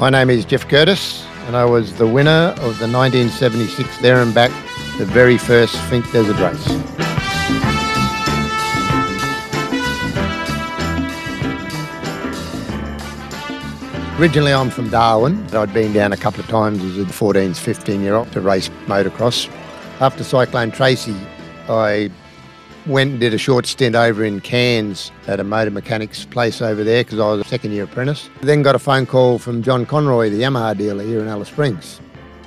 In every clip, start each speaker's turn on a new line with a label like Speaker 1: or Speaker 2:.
Speaker 1: My name is Geoff Curtis, and I was the winner of the 1976 there and back, the very first Finke Desert Race. Originally, I'm from Darwin. I'd been down a couple of times as a 14, 15 year old to race motocross. After Cyclone Tracy, I went and did a short stint over in Cairns at a motor mechanics place over there because I was a second year apprentice. Then got a phone call from John Conroy, the Yamaha dealer here in Alice Springs.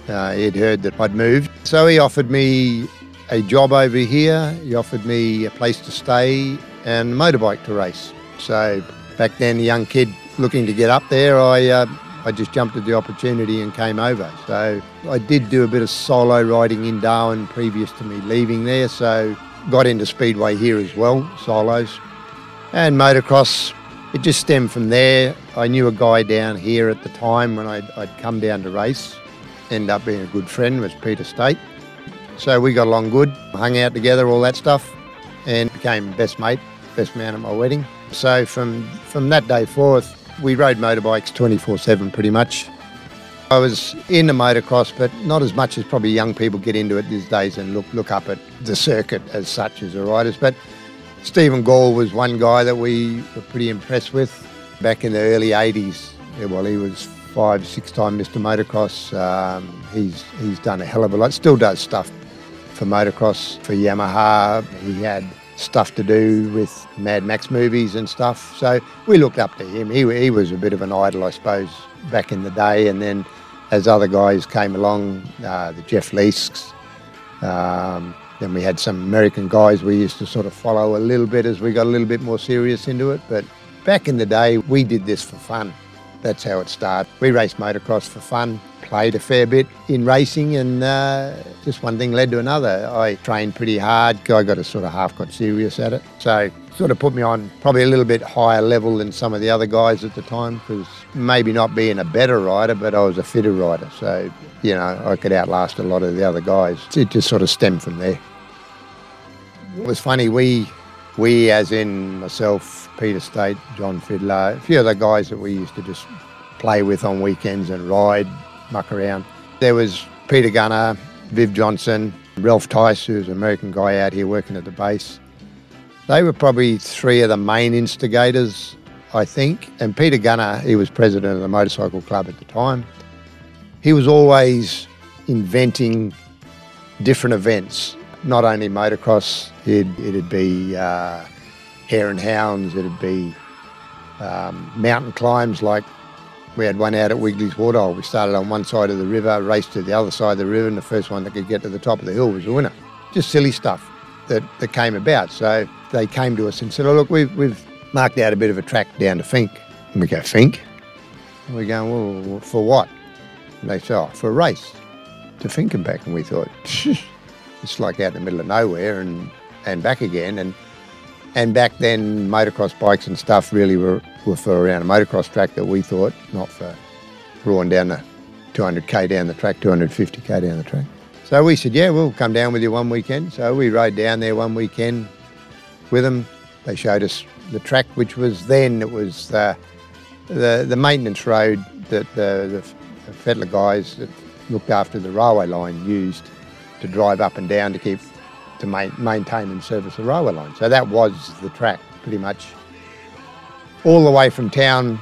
Speaker 1: Uh, he'd heard that I'd moved. So he offered me a job over here. He offered me a place to stay and a motorbike to race. So back then, a young kid looking to get up there, I uh, I just jumped at the opportunity and came over. So I did do a bit of solo riding in Darwin previous to me leaving there. So got into speedway here as well, solos, and motocross. It just stemmed from there. I knew a guy down here at the time when I'd, I'd come down to race. Ended up being a good friend was Peter State. So we got along good, hung out together, all that stuff, and became best mate, best man at my wedding. So from from that day forth, we rode motorbikes 24/7 pretty much. I was into motocross, but not as much as probably young people get into it these days and look look up at the circuit as such as the riders. But Stephen Gall was one guy that we were pretty impressed with back in the early 80s. Yeah, well, he was five, six time Mr. Motocross. Um, he's he's done a hell of a lot. Still does stuff for motocross for Yamaha. He had stuff to do with Mad Max movies and stuff. So we looked up to him. He, he was a bit of an idol, I suppose, back in the day. And then as other guys came along, uh, the Jeff Leisks, um, then we had some American guys we used to sort of follow a little bit as we got a little bit more serious into it. But back in the day, we did this for fun. That's how it started. We raced motocross for fun, played a fair bit in racing, and uh, just one thing led to another. I trained pretty hard. I got a sort of half got serious at it. So sort of put me on probably a little bit higher level than some of the other guys at the time because maybe not being a better rider, but I was a fitter rider. So, you know, I could outlast a lot of the other guys. It just sort of stemmed from there. It was funny, we, we as in myself, Peter State, John Fiddler, a few other guys that we used to just play with on weekends and ride, muck around. There was Peter Gunner, Viv Johnson, Ralph Tice, who's an American guy out here working at the base. They were probably three of the main instigators, I think. And Peter Gunner, he was president of the motorcycle club at the time. He was always inventing different events, not only motocross, it'd, it'd be uh, hare and hounds, it'd be um, mountain climbs like we had one out at Wigley's Waterhole. We started on one side of the river, raced to the other side of the river, and the first one that could get to the top of the hill was the winner. Just silly stuff that, that came about. So they came to us and said, oh, look, we've, we've marked out a bit of a track down to Finke. And we go, Finke? And we go, well, for what? And they said, oh, for a race to Finke and back. And we thought, it's like out in the middle of nowhere and, and back again. And and back then, motocross bikes and stuff really were, were for around a motocross track that we thought, not for drawing down the 200k down the track, 250k down the track. So we said, yeah, we'll come down with you one weekend. So we rode down there one weekend with them. They showed us the track, which was then, it was the, the, the maintenance road that the, the, the guys that looked after the railway line used to drive up and down to keep to ma- maintain and service the railway line. So that was the track, pretty much, all the way from town,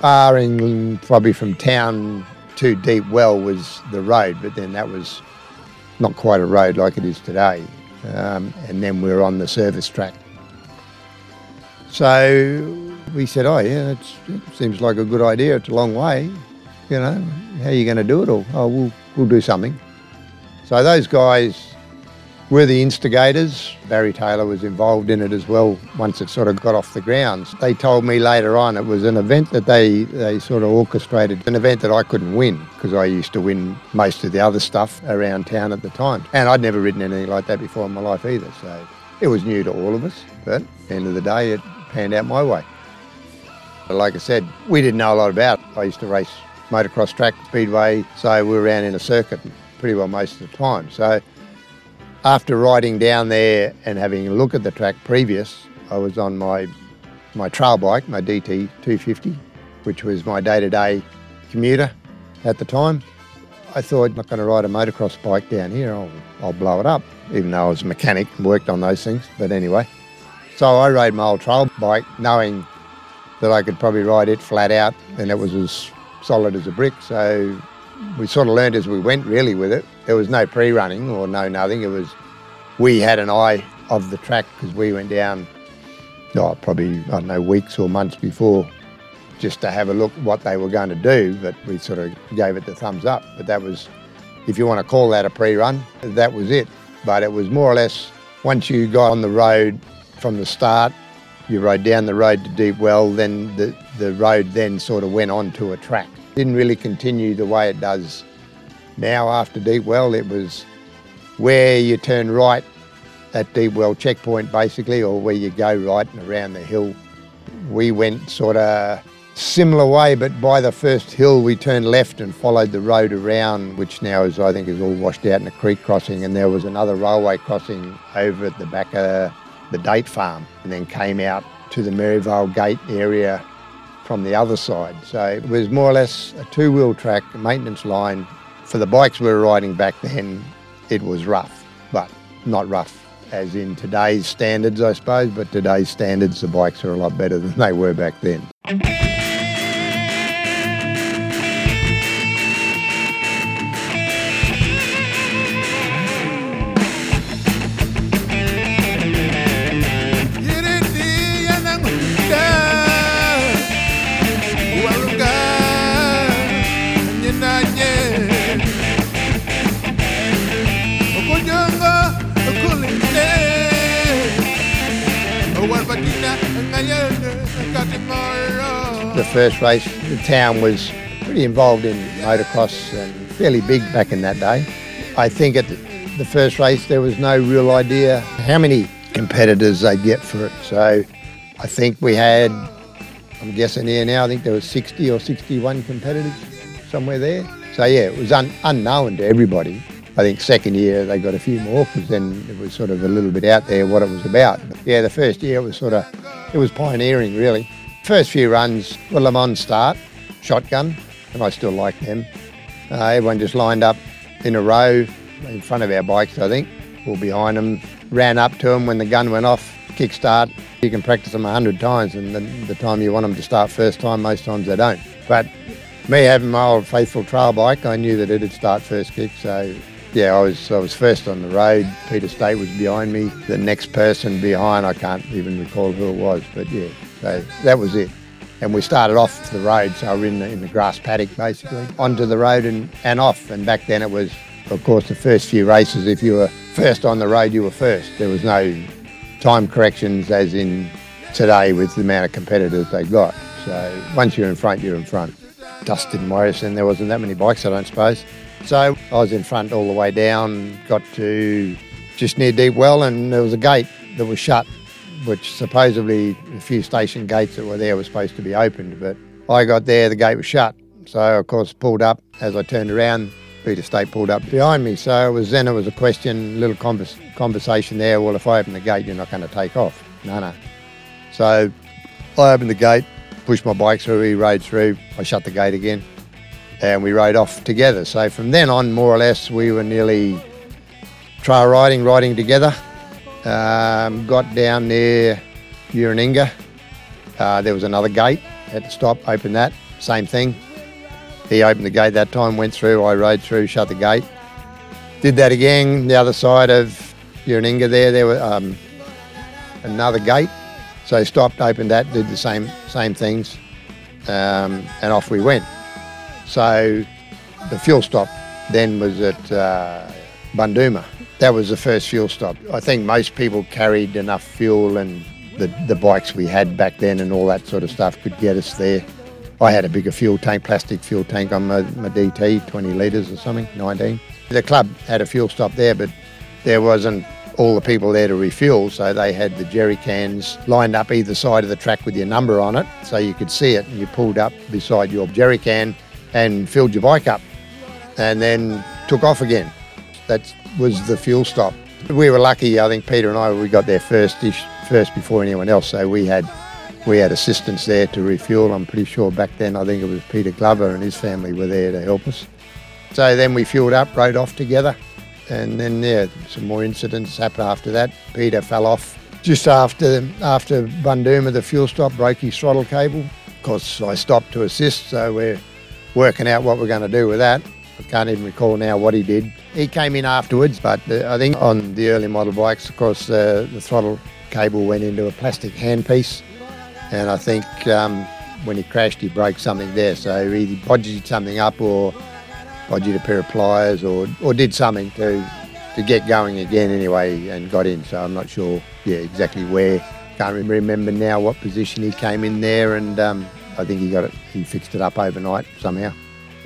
Speaker 1: barring probably from town to Deep Well was the road, but then that was not quite a road like it is today. Um, and then we were on the service track. So we said, oh yeah, it seems like a good idea. It's a long way, you know. How are you going to do it all? Oh, we'll we'll do something. So those guys were the instigators. Barry Taylor was involved in it as well once it sort of got off the grounds. They told me later on it was an event that they, they sort of orchestrated, an event that I couldn't win because I used to win most of the other stuff around town at the time. And I'd never ridden anything like that before in my life either. So it was new to all of us. But at the end of the day, it panned out my way. Like I said, we didn't know a lot about it. I used to race motocross track, speedway, so we were around in a circuit pretty well most of the time. So after riding down there and having a look at the track previous, I was on my my trail bike, my DT 250, which was my day to day commuter at the time. I thought, I'm not going to ride a motocross bike down here, I'll, I'll blow it up, even though I was a mechanic and worked on those things. But anyway, so I rode my old trail bike knowing that I could probably ride it flat out and it was as solid as a brick. So we sort of learned as we went really with it. There was no pre running or no nothing. It was, we had an eye of the track because we went down, oh, probably, I don't know, weeks or months before just to have a look what they were going to do, but we sort of gave it the thumbs up. But that was, if you want to call that a pre-run, that was it. But it was more or less once you got on the road from the start, you rode down the road to Deep Well, then the, the road then sort of went on to a track. Didn't really continue the way it does now after Deep Well. It was where you turn right at Deep Well checkpoint basically, or where you go right and around the hill. We went sort of similar way, but by the first hill we turned left and followed the road around, which now is I think is all washed out in a creek crossing, and there was another railway crossing over at the back of the date farm, and then came out to the Maryvale Gate area from the other side. So it was more or less a two-wheel track, a maintenance line. For the bikes we were riding back then, it was rough, but not rough as in today's standards, I suppose, but today's standards, the bikes are a lot better than they were back then. First race, the town was pretty involved in motocross and fairly big back in that day. I think at the first race there was no real idea how many competitors they'd get for it. So I think we had, I'm guessing here now, I think there was 60 or 61 competitors somewhere there. So yeah, it was un- unknown to everybody. I think second year they got a few more because then it was sort of a little bit out there what it was about. But yeah, the first year it was sort of, it was pioneering really. First few runs were Le Mans start, shotgun, and I still like them. Uh, everyone just lined up in a row in front of our bikes, I think, or behind them, ran up to them when the gun went off, kick start. You can practice them a hundred times, and the, the time you want them to start first time, most times they don't. But me having my old faithful trail bike, I knew that it'd start first kick, so yeah, I was I was first on the road. Peter State was behind me. The next person behind, I can't even recall who it was, but yeah, so that was it. And we started off the road, so we were in the, in the grass paddock basically, onto the road and, and off. And back then it was, of course, the first few races, if you were first on the road, you were first. There was no time corrections as in today with the amount of competitors they've got. So once you're in front, you're in front. Dustin Morrison, there wasn't that many bikes, I don't suppose. So I was in front all the way down, got to just near Deep Well, and there was a gate that was shut which supposedly a few station gates that were there were supposed to be opened. But I got there, the gate was shut. So, of course, pulled up. As I turned around, Peter State pulled up behind me. So it was then it was a question, little convers- conversation there. Well, if I open the gate, you're not going to take off. No, no. So I opened the gate, pushed my bike through, he rode through. I shut the gate again, and we rode off together. So from then on, more or less, we were nearly trail riding, riding together. Um, got down near Urininga. Uh, there was another gate. Had to stop, open that. Same thing. He opened the gate that time, went through. I rode through, shut the gate. Did that again. The other side of Urininga there, there was um, another gate. So stopped, opened that, did the same same things, um, and off we went. So the fuel stop then was at uh, Bundooma that was the first fuel stop. I think most people carried enough fuel and the, the bikes we had back then and all that sort of stuff could get us there. I had a bigger fuel tank, plastic fuel tank on my, my DT, 20 litres or something, 19. The club had a fuel stop there, but there wasn't all the people there to refuel, so they had the jerry cans lined up either side of the track with your number on it, so you could see it, and you pulled up beside your jerry can and filled your bike up, and then took off again. That's was the fuel stop. We were lucky. I think Peter and I we got there first, first before anyone else. So we had we had assistants there to refuel. I'm pretty sure back then I think it was Peter Glover and his family were there to help us. So then we fueled up, rode off together, and then yeah, some more incidents happened after that. Peter fell off just after after Bundooma, the fuel stop broke his throttle cable. Of course, I stopped to assist, so we're working out what we're going to do with that. I can't even recall now what he did. He came in afterwards, but I think on the early model bikes, of course, uh, the throttle cable went into a plastic handpiece, and I think um, when he crashed, he broke something there. So he bodged something up, or bodged a pair of pliers, or or did something to to get going again anyway, and got in. So I'm not sure, yeah, exactly where. Can't remember now what position he came in there, and um, I think he got it. He fixed it up overnight somehow.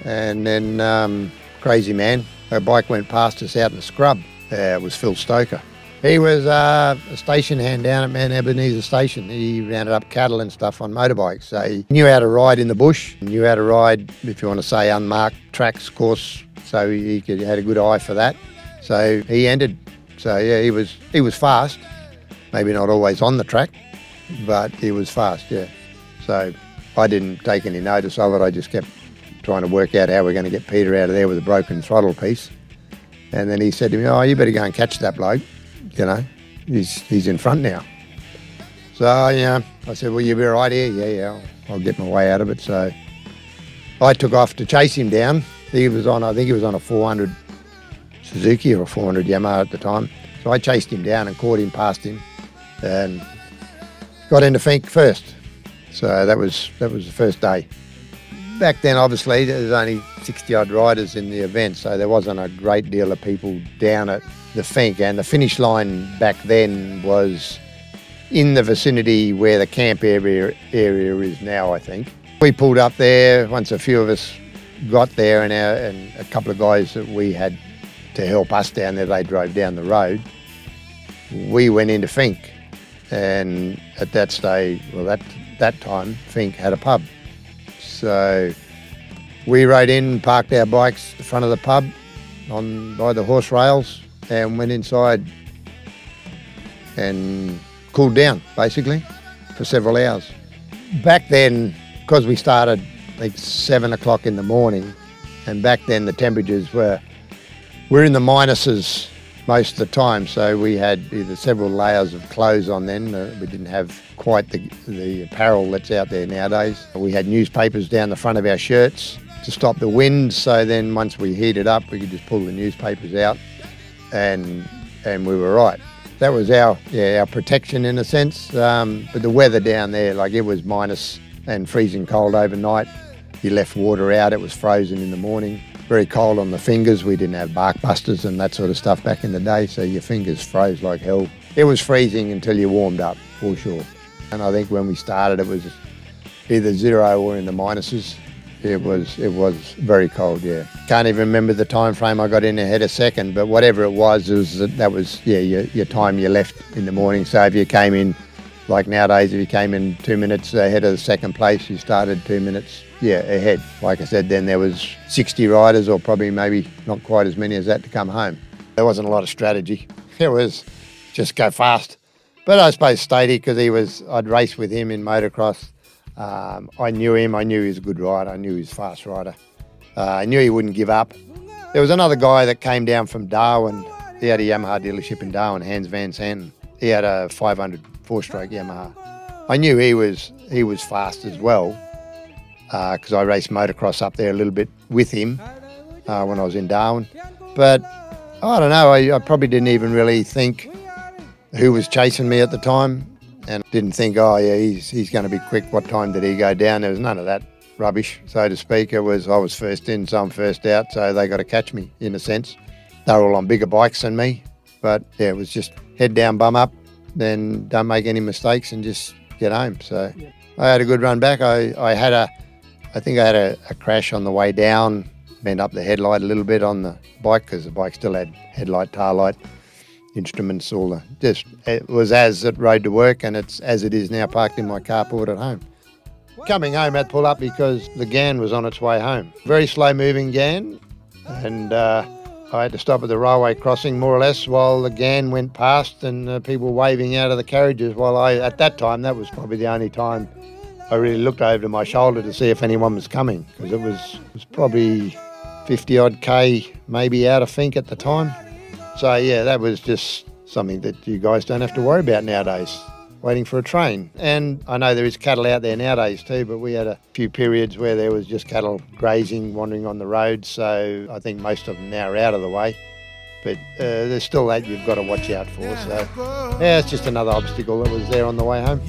Speaker 1: And then um, crazy man, a bike went past us out in the scrub. Uh, it was Phil Stoker. He was uh, a station hand down at Mount Ebenezer Station. He rounded up cattle and stuff on motorbikes. So he knew how to ride in the bush, knew how to ride, if you want to say, unmarked tracks, course. So he could, had a good eye for that. So he ended. So yeah, he was he was fast. Maybe not always on the track, but he was fast. Yeah. So I didn't take any notice of it. I just kept trying to work out how we're going to get Peter out of there with a broken throttle piece. And then he said to me, "Oh, you better go and catch that bloke. You know, he's he's in front now." So yeah, I said, "Well, you'll be right here? Yeah, yeah, I'll, I'll get my way out of it." So I took off to chase him down. He was on, I think he was on a 400 Suzuki or a 400 Yamaha at the time. So I chased him down and caught him past him, and got into Finke first. So that was that was the first day back then, obviously, there was only 60 odd riders in the event, so there wasn't a great deal of people down at the Finke. And the finish line back then was in the vicinity where the camp area, area is now, I think. We pulled up there once a few of us got there, and, our, and a couple of guys that we had to help us down there, they drove down the road. We went into Finke, and at that stage, well, that, that time, Finke had a pub. So we rode in, parked our bikes the front of the pub on by the horse rails and went inside and cooled down basically for several hours. Back then, because we started like seven o'clock in the morning, and back then the temperatures were we're in the minuses most of the time. So we had either several layers of clothes on then. Uh, we didn't have quite the, the apparel that's out there nowadays. We had newspapers down the front of our shirts to stop the wind. So then once we heated up, we could just pull the newspapers out and and we were right. That was our yeah our protection in a sense. Um, but the weather down there, like it was minus and freezing cold overnight. You left water out; it was frozen in the morning very cold on the fingers. We didn't have bark busters and that sort of stuff back in the day, so your fingers froze like hell. It was freezing until you warmed up, for sure. And I think when we started, it was either zero or in the minuses. It was it was very cold, yeah. Can't even remember the time frame I got in ahead a second, but whatever it was, it was that was yeah your, your time you left in the morning. So if you came in like nowadays, if you came in two minutes ahead of the second place, you started two minutes, yeah, ahead. Like I said, then there was 60 riders, or probably maybe not quite as many as that to come home. There wasn't a lot of strategy. It was just go fast. But I suppose Stady, because he was, I'd race with him in motocross. Um, I knew him. I knew he was a good rider. I knew he was a fast rider. Uh, I knew he wouldn't give up. There was another guy that came down from Darwin. He had a Yamaha dealership in Darwin, Hans Van Santen. He had a 500 four-stroke Yamaha. I knew he was he was fast as well because uh, I raced motocross up there a little bit with him uh, when I was in Darwin. But I don't know. I, I, probably didn't even really think who was chasing me at the time, and didn't think, oh yeah, he's he's going to be quick. What time did he go down? There was none of that rubbish, so to speak. It was I was first in, so I'm first out, so they got to catch me in a sense. They were all on bigger bikes than me, but yeah, it was just head down, bum up, then don't make any mistakes and just get home. So yeah. I had a good run back. I, I had a, I think I had a, a crash on the way down, bent up the headlight a little bit on the bike because the bike still had headlight, tail light, instruments, all the, just, it was as it rode to work and it's as it is now parked in my carport at home. Coming home, I had to pull up because the Ghan was on its way home. Very slow moving Ghan and uh, I had to stop at the railway crossing more or less while the Ghan went past and uh, people waving out of the carriages. While I, at that time, that was probably the only time I really looked over to my shoulder to see if anyone was coming because it was, it was probably 50 odd K maybe out of Finke at the time. So, yeah, that was just something that you guys don't have to worry about nowadays waiting for a train. And I know there is cattle out there nowadays too, but we had a few periods where there was just cattle grazing, wandering on the road. So I think most of them now are out of the way. But uh, there's still that you've got to watch out for. So yeah, it's just another obstacle that was there on the way home.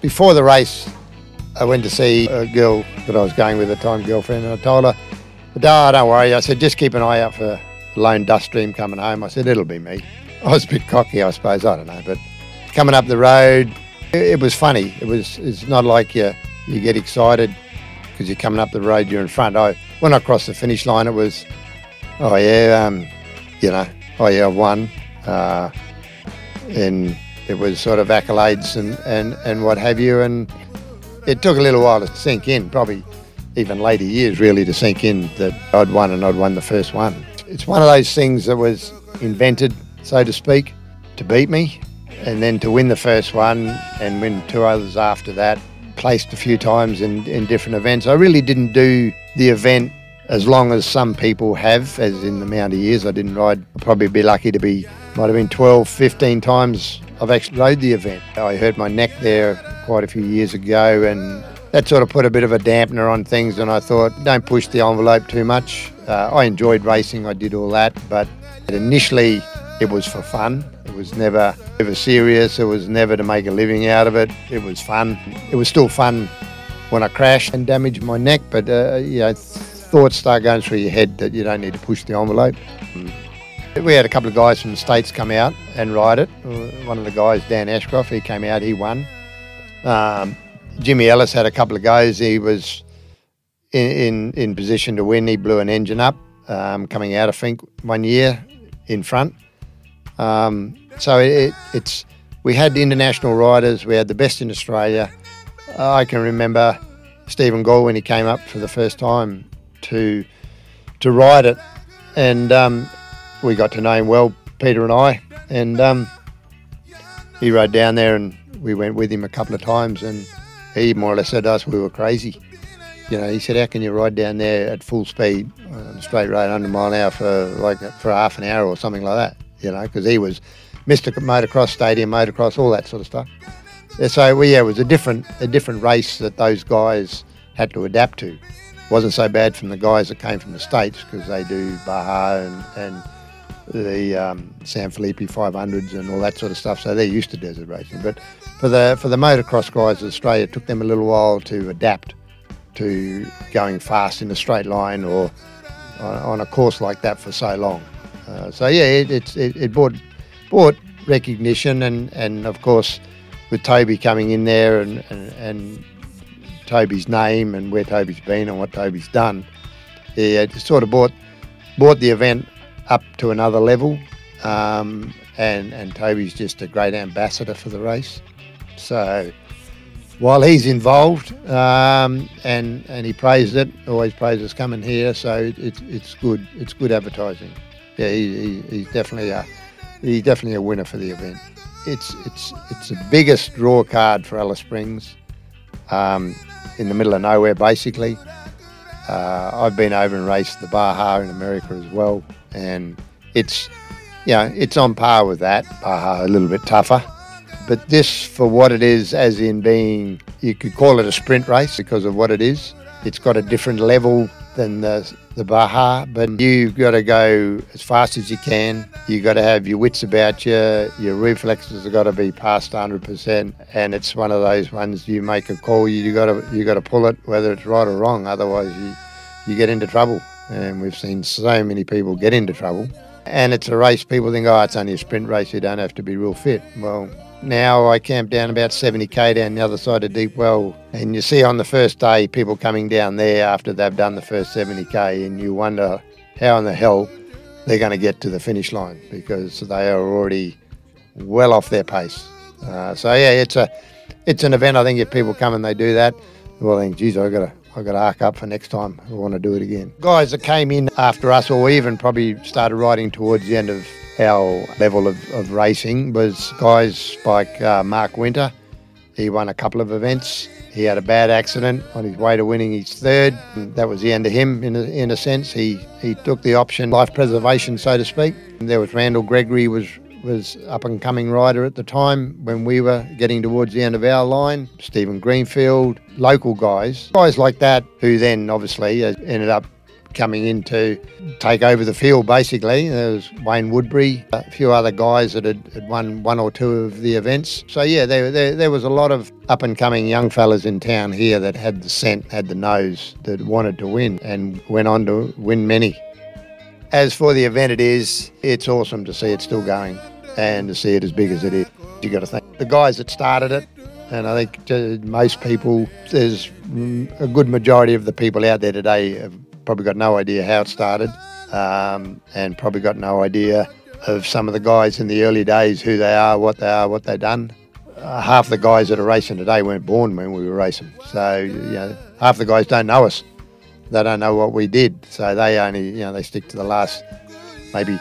Speaker 1: Before the race, I went to see a girl that I was going with at the time, girlfriend, and I told her, oh, don't worry. I said, just keep an eye out for a lone dust stream coming home. I said, it'll be me. I was a bit cocky, I suppose. I don't know. But coming up the road, it, it was funny. It was. It's not like you, you get excited because you're coming up the road, you're in front. I When I crossed the finish line, it was, oh, yeah, um, you know, oh, yeah, I've won. Uh, and it was sort of accolades and, and, and what have you. And it took a little while to sink in, probably even later years really to sink in that I'd won and I'd won the first one. It's one of those things that was invented, so to speak, to beat me and then to win the first one and win two others after that. Placed a few times in, in different events. I really didn't do the event as long as some people have, as in the amount of years I didn't ride. I'd probably be lucky to be, might have been 12, 15 times I've actually rode the event. I hurt my neck there quite a few years ago, and that sort of put a bit of a dampener on things. And I thought, don't push the envelope too much. Uh, I enjoyed racing, I did all that, but initially it was for fun. It was never ever serious. It was never to make a living out of it. It was fun. It was still fun when I crashed and damaged my neck, but uh, you know, thoughts start going through your head that you don't need to push the envelope. We had a couple of guys from the States come out and ride it. One of the guys, Dan Ashcroft, he came out, he won. Um, Jimmy Ellis had a couple of goes. He was in, in, in position to win. He blew an engine up um, coming out, I think, one year in front. Um, so it, it's we had international riders. We had the best in Australia. I can remember Stephen Gall when he came up for the first time to to ride it, and um, we got to know him well, Peter and I, and um, he rode down there, and we went with him a couple of times, and he more or less said to us we were crazy. You know, he said, "How can you ride down there at full speed on straight road, 100 mile an hour for like for half an hour or something like that?" You know, because he was Mr. Motocross Stadium, motocross, all that sort of stuff. So, well, yeah, it was a different a different race that those guys had to adapt to. It wasn't so bad from the guys that came from the states because they do Baja and, and the um, San Felipe 500s and all that sort of stuff. So they're used to desert racing. But for the for the motocross guys in Australia, it took them a little while to adapt to going fast in a straight line or on a course like that for so long. Uh, so yeah, it, it, it brought brought recognition and, and of course with Toby coming in there and, and, and Toby's name and where Toby's been and what Toby's done, yeah, it sort of brought brought the event up to another level. Um, and, and Toby's just a great ambassador for the race. So while he's involved um, and and he praised it, always praises coming here. So it's it's good. It's good advertising. Yeah, he, he, he's definitely a he's definitely a winner for the event. It's it's it's the biggest draw card for Alice Springs, um, in the middle of nowhere basically. Uh, I've been over and raced the Baja in America as well, and it's know it's on par with that. Baja a little bit tougher, but this for what it is, as in being you could call it a sprint race because of what it is. It's got a different level than the the Baja, but you've got to go as fast as you can. You've got to have your wits about you. Your reflexes have got to be past 100%. And it's one of those ones you make a call, you got to you got to pull it, whether it's right or wrong. Otherwise, you you get into trouble. And we've seen so many people get into trouble. And it's a race. People think, oh, it's only a sprint race. You don't have to be real fit. Well, Now I camp down about 70k down the other side of Deep Well, and you see on the first day people coming down there after they've done the first 70k, and you wonder how in the hell they're going to get to the finish line because they are already well off their pace. Uh, so yeah, it's a it's an event. I think if people come and they do that, well then, geez, I got to I got to arc up for next time. I want to do it again. Guys that came in after us, or even probably started riding towards the end of our level of, of racing, was guys like uh, Mark Winter. He won a couple of events. He had a bad accident on his way to winning his third. That was the end of him in a, in a sense. He he took the option life preservation, so to speak. And there was Randall Gregory was was up and coming rider at the time when we were getting towards the end of our line. Stephen Greenfield, local guys, guys like that who then obviously uh, ended up coming in to take over the field basically. There was Wayne Woodbury, a few other guys that had, had won one or two of the events. So, yeah, there, there, there was a lot of up and coming young fellas in town here that had the scent, had the nose, that wanted to win and went on to win many. As for the event it is, it's awesome to see it still going and to see it as big as it is. You've got to thank the guys that started it, and I think most people, there's a good majority of the people out there today have probably got no idea how it started, um, and probably got no idea of some of the guys in the early days, who they are, what they are, what they've done. Uh, half the guys that are racing today weren't born when we were racing, so you know, half the guys don't know us. They don't know what we did, so they only, you know, they stick to the last maybe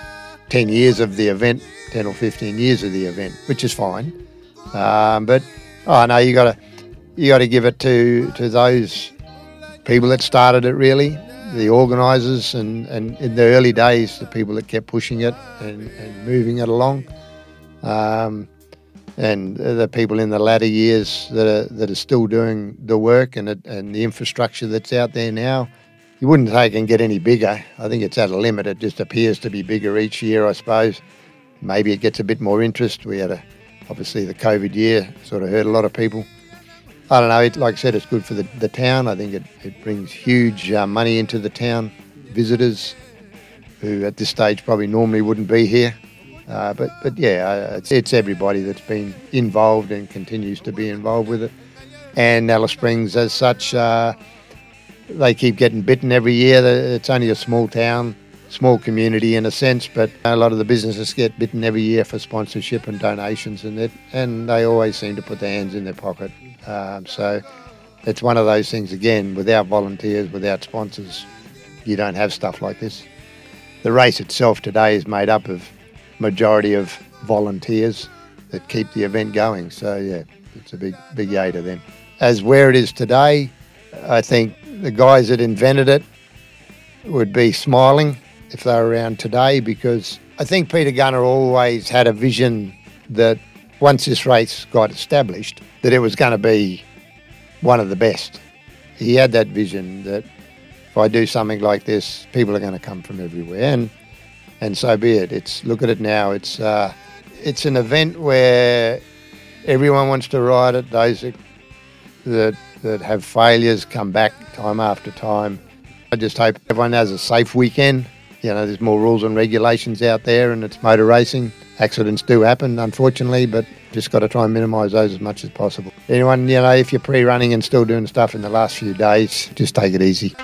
Speaker 1: 10 years of the event, 10 or 15 years of the event, which is fine. Um, but oh know you got to you got to give it to to those people that started it really the organisers and, and in the early days, the people that kept pushing it and, and moving it along, um, and the people in the latter years that are that are still doing the work and it, and the infrastructure that's out there now. You wouldn't take and get any bigger. I think it's at a limit. It just appears to be bigger each year, I suppose. Maybe it gets a bit more interest. We had a, obviously the COVID year sort of hurt a lot of people. I don't know. It, like I said, it's good for the, the town. I think it, it brings huge uh, money into the town. Visitors who at this stage probably normally wouldn't be here. Uh, but, but yeah, uh, it's, it's everybody that's been involved and continues to be involved with it. And Alice Springs, as such, uh, they keep getting bitten every year. It's only a small town, small community in a sense, but a lot of the businesses get bitten every year for sponsorship and donations, and it, and they always seem to put their hands in their pocket um, so it's one of those things, again, without volunteers, without sponsors, you don't have stuff like this. The race itself today is made up of majority of volunteers that keep the event going. So yeah, it's a big, big yay to them. As where it is today, I think the guys that invented it would be smiling if they were around today because I think Peter Gunner always had a vision that once this race got established, that it was going to be one of the best. He had that vision that if I do something like this, people are going to come from everywhere, and and so be it. It's look at it now. It's uh, it's an event where everyone wants to ride it. Those that, that that have failures come back time after time. I just hope everyone has a safe weekend. You know, there's more rules and regulations out there, and it's motor racing. Accidents do happen, unfortunately, but just got to try and minimise those as much as possible. Anyone, you know, if you're pre-running and still doing stuff in the last few days, just take it easy.